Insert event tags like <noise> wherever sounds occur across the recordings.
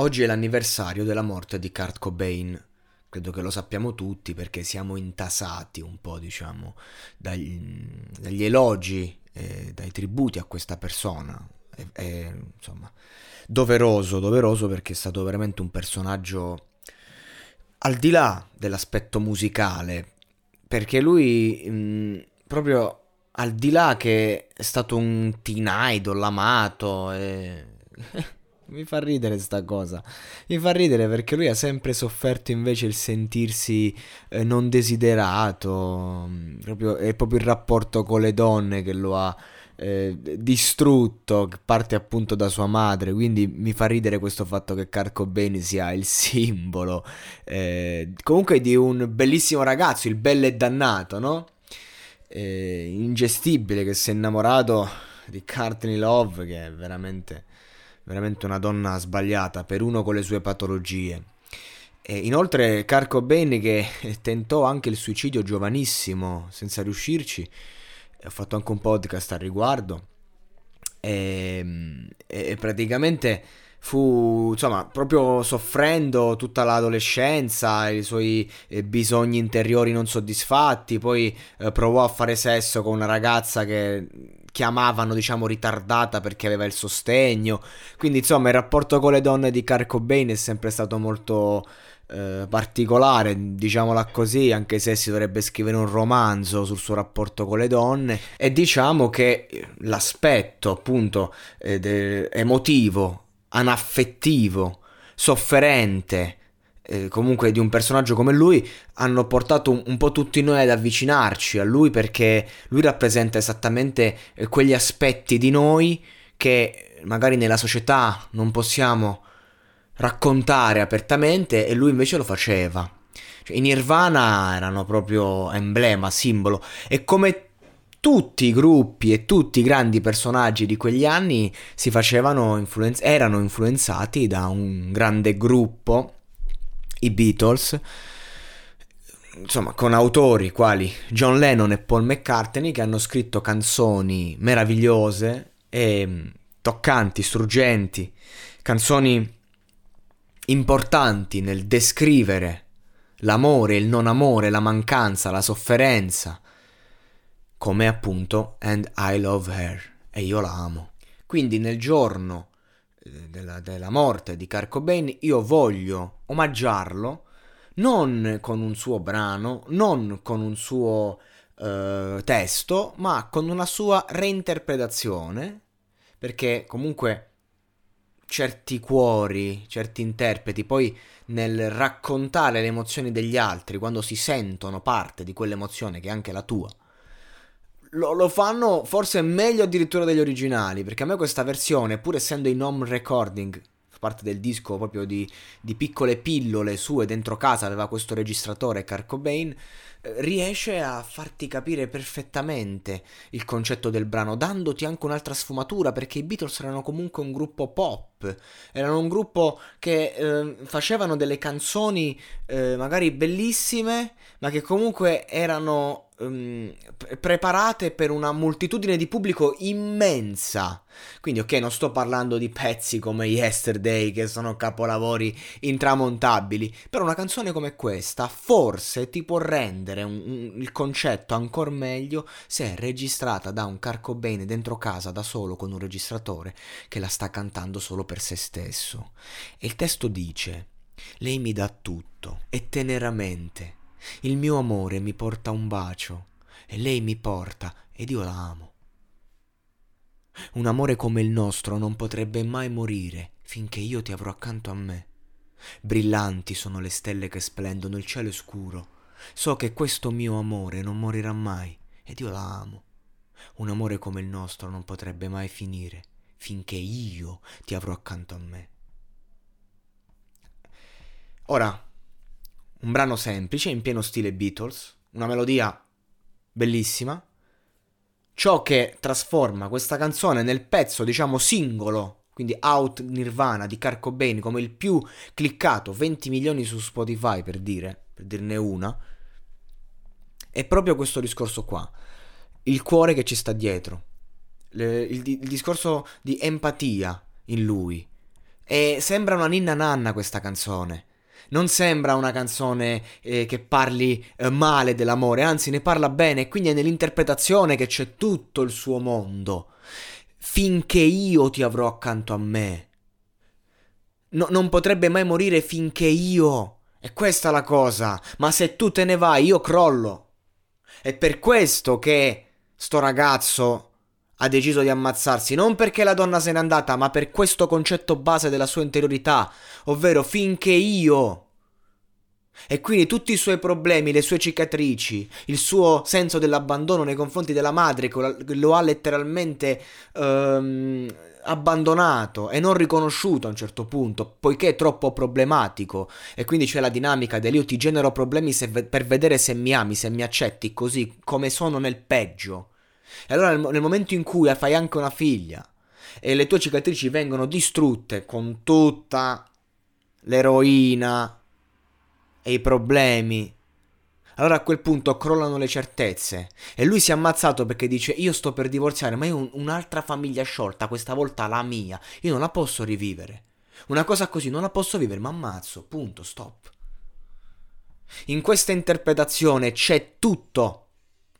Oggi è l'anniversario della morte di Kurt Cobain. Credo che lo sappiamo tutti perché siamo intasati un po', diciamo, dagli, dagli elogi e dai tributi a questa persona. È, è, insomma, doveroso, doveroso perché è stato veramente un personaggio al di là dell'aspetto musicale, perché lui mh, proprio al di là che è stato un teen idol amato e... <laughs> Mi fa ridere sta cosa. Mi fa ridere perché lui ha sempre sofferto invece il sentirsi eh, non desiderato. Proprio, è proprio il rapporto con le donne che lo ha eh, distrutto, parte appunto da sua madre. Quindi mi fa ridere questo fatto che Kurt Cobain sia il simbolo. Eh, comunque di un bellissimo ragazzo, il bello e dannato, no? Eh, ingestibile che si è innamorato di Courtney Love, che è veramente veramente una donna sbagliata per uno con le sue patologie. E inoltre Kurt Cobain che tentò anche il suicidio giovanissimo senza riuscirci, ho fatto anche un podcast al riguardo e, e praticamente fu insomma proprio soffrendo tutta l'adolescenza, i suoi eh, bisogni interiori non soddisfatti, poi eh, provò a fare sesso con una ragazza che chiamavano diciamo ritardata perché aveva il sostegno, quindi insomma il rapporto con le donne di Kurt Cobain è sempre stato molto eh, particolare, diciamola così, anche se si dovrebbe scrivere un romanzo sul suo rapporto con le donne. E diciamo che l'aspetto appunto eh, emotivo anaffettivo, sofferente, eh, comunque di un personaggio come lui, hanno portato un, un, po' tutti noi ad avvicinarci a lui perché lui rappresenta esattamente eh, quegli aspetti di noi che magari nella società non possiamo raccontare apertamente e lui invece lo faceva. Cioè, I Nirvana erano proprio emblema, simbolo e come tutti i gruppi e tutti i grandi personaggi di quegli anni influenz- erano influenzati da un grande gruppo, i Beatles, insomma, con autori quali John Lennon e Paul McCartney che hanno scritto canzoni meravigliose e mm, toccanti, struggenti, canzoni importanti nel descrivere l'amore, il non amore, la mancanza, la sofferenza, come appunto And I Love Her e io la amo. Quindi nel giorno eh, della, della morte di Kurt Cobain io voglio omaggiarlo non con un suo brano, non con un suo uh, testo, ma con una sua reinterpretazione, perché comunque certi cuori, certi interpreti, poi nel raccontare le emozioni degli altri, quando si sentono parte di quell'emozione che è anche la tua, lo, lo, fanno forse meglio addirittura degli originali, perché a me questa versione, pur essendo in home recording, parte del disco proprio di, di piccole pillole sue dentro casa, aveva questo registratore Car Cobain, eh, riesce a farti capire perfettamente il concetto del brano, dandoti anche un'altra sfumatura, perché i Beatles erano comunque un gruppo pop, erano un gruppo che eh, facevano delle canzoni eh, magari bellissime, ma che comunque erano um, preparate per una moltitudine di pubblico immensa. Quindi, ok, non sto parlando di pezzi come Yesterday, che sono capolavori intramontabili, però una canzone come questa forse ti può rendere rendere un, un, il concetto ancora meglio se è registrata da un Carcobain dentro casa da solo con un registratore che la sta cantando solo per se stesso. E il testo dice: Lei mi dà tutto e teneramente. Il mio amore mi porta un bacio e lei mi porta ed io la amo. Un amore come il nostro non potrebbe mai morire finché io ti avrò accanto a me. Brillanti sono le stelle che splendono, il cielo è scuro. So che questo mio amore non morirà mai ed io la amo. Un amore come il nostro non potrebbe mai finire finché io ti avrò accanto a me. Ora, un brano semplice in pieno stile Beatles, una melodia bellissima, ciò che trasforma questa canzone nel pezzo, diciamo, singolo, quindi Out Nirvana di Carcobain come il più cliccato, 20 milioni su Spotify per dire, per dirne una, è proprio questo discorso qua, il cuore che ci sta dietro, Le, il, il discorso di empatia in lui. E sembra una ninna nanna questa canzone non sembra una canzone eh, che parli eh, male dell'amore, anzi ne parla bene, e quindi è nell'interpretazione che c'è tutto il suo mondo. Finché io ti avrò accanto a me. No, non potrebbe mai morire finché io. E questa la cosa. Ma se tu te ne vai, io crollo. È per questo che sto ragazzo ha deciso di ammazzarsi, non perché la donna se n'è andata, ma per questo concetto base della sua interiorità, ovvero finché io. E quindi tutti i suoi problemi, le sue cicatrici, il suo senso dell'abbandono nei confronti della madre che lo ha letteralmente ehm, abbandonato e non riconosciuto a un certo punto, poiché è troppo problematico e quindi c'è la dinamica del io ti genero problemi ve- per vedere se mi ami, se mi accetti così come sono nel peggio. E allora nel, nel momento in cui fai anche una figlia e le tue cicatrici vengono distrutte con tutta l'eroina e i problemi, allora a quel punto crollano le certezze e lui si è ammazzato perché dice io sto per divorziare ma io un'altra famiglia sciolta, questa volta la mia, io non la posso rivivere. Una cosa così non la posso vivere, ma ammazzo, punto, stop. In questa interpretazione c'è tutto.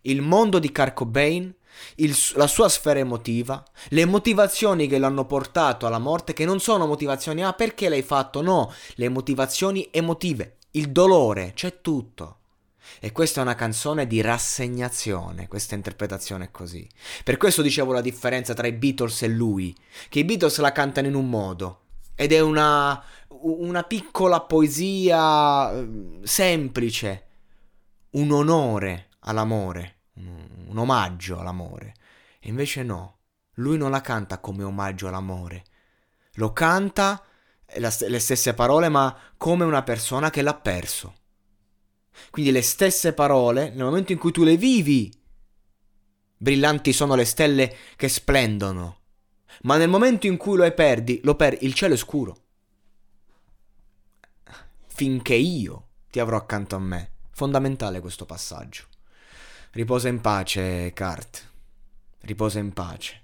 Il mondo di Carcobain il, la sua sfera emotiva, le motivazioni che l'hanno portato alla morte, che non sono motivazioni, ah perché l'hai fatto? No, le motivazioni emotive, il dolore, c'è tutto. E questa è una canzone di rassegnazione, questa interpretazione è così. Per questo dicevo la differenza tra i Beatles e lui, che i Beatles la cantano in un modo, ed è una, una piccola poesia eh, semplice, un onore all'amore un omaggio all'amore. E invece no, lui non la canta come omaggio all'amore. Lo canta st- le stesse parole, ma come una persona che l'ha perso. Quindi le stesse parole, nel momento in cui tu le vivi, brillanti sono le stelle che splendono. Ma nel momento in cui lo perdi, lo perdi, il cielo è scuro. Finché io ti avrò accanto a me. Fondamentale questo passaggio. Riposa in pace, Cart. Riposa in pace.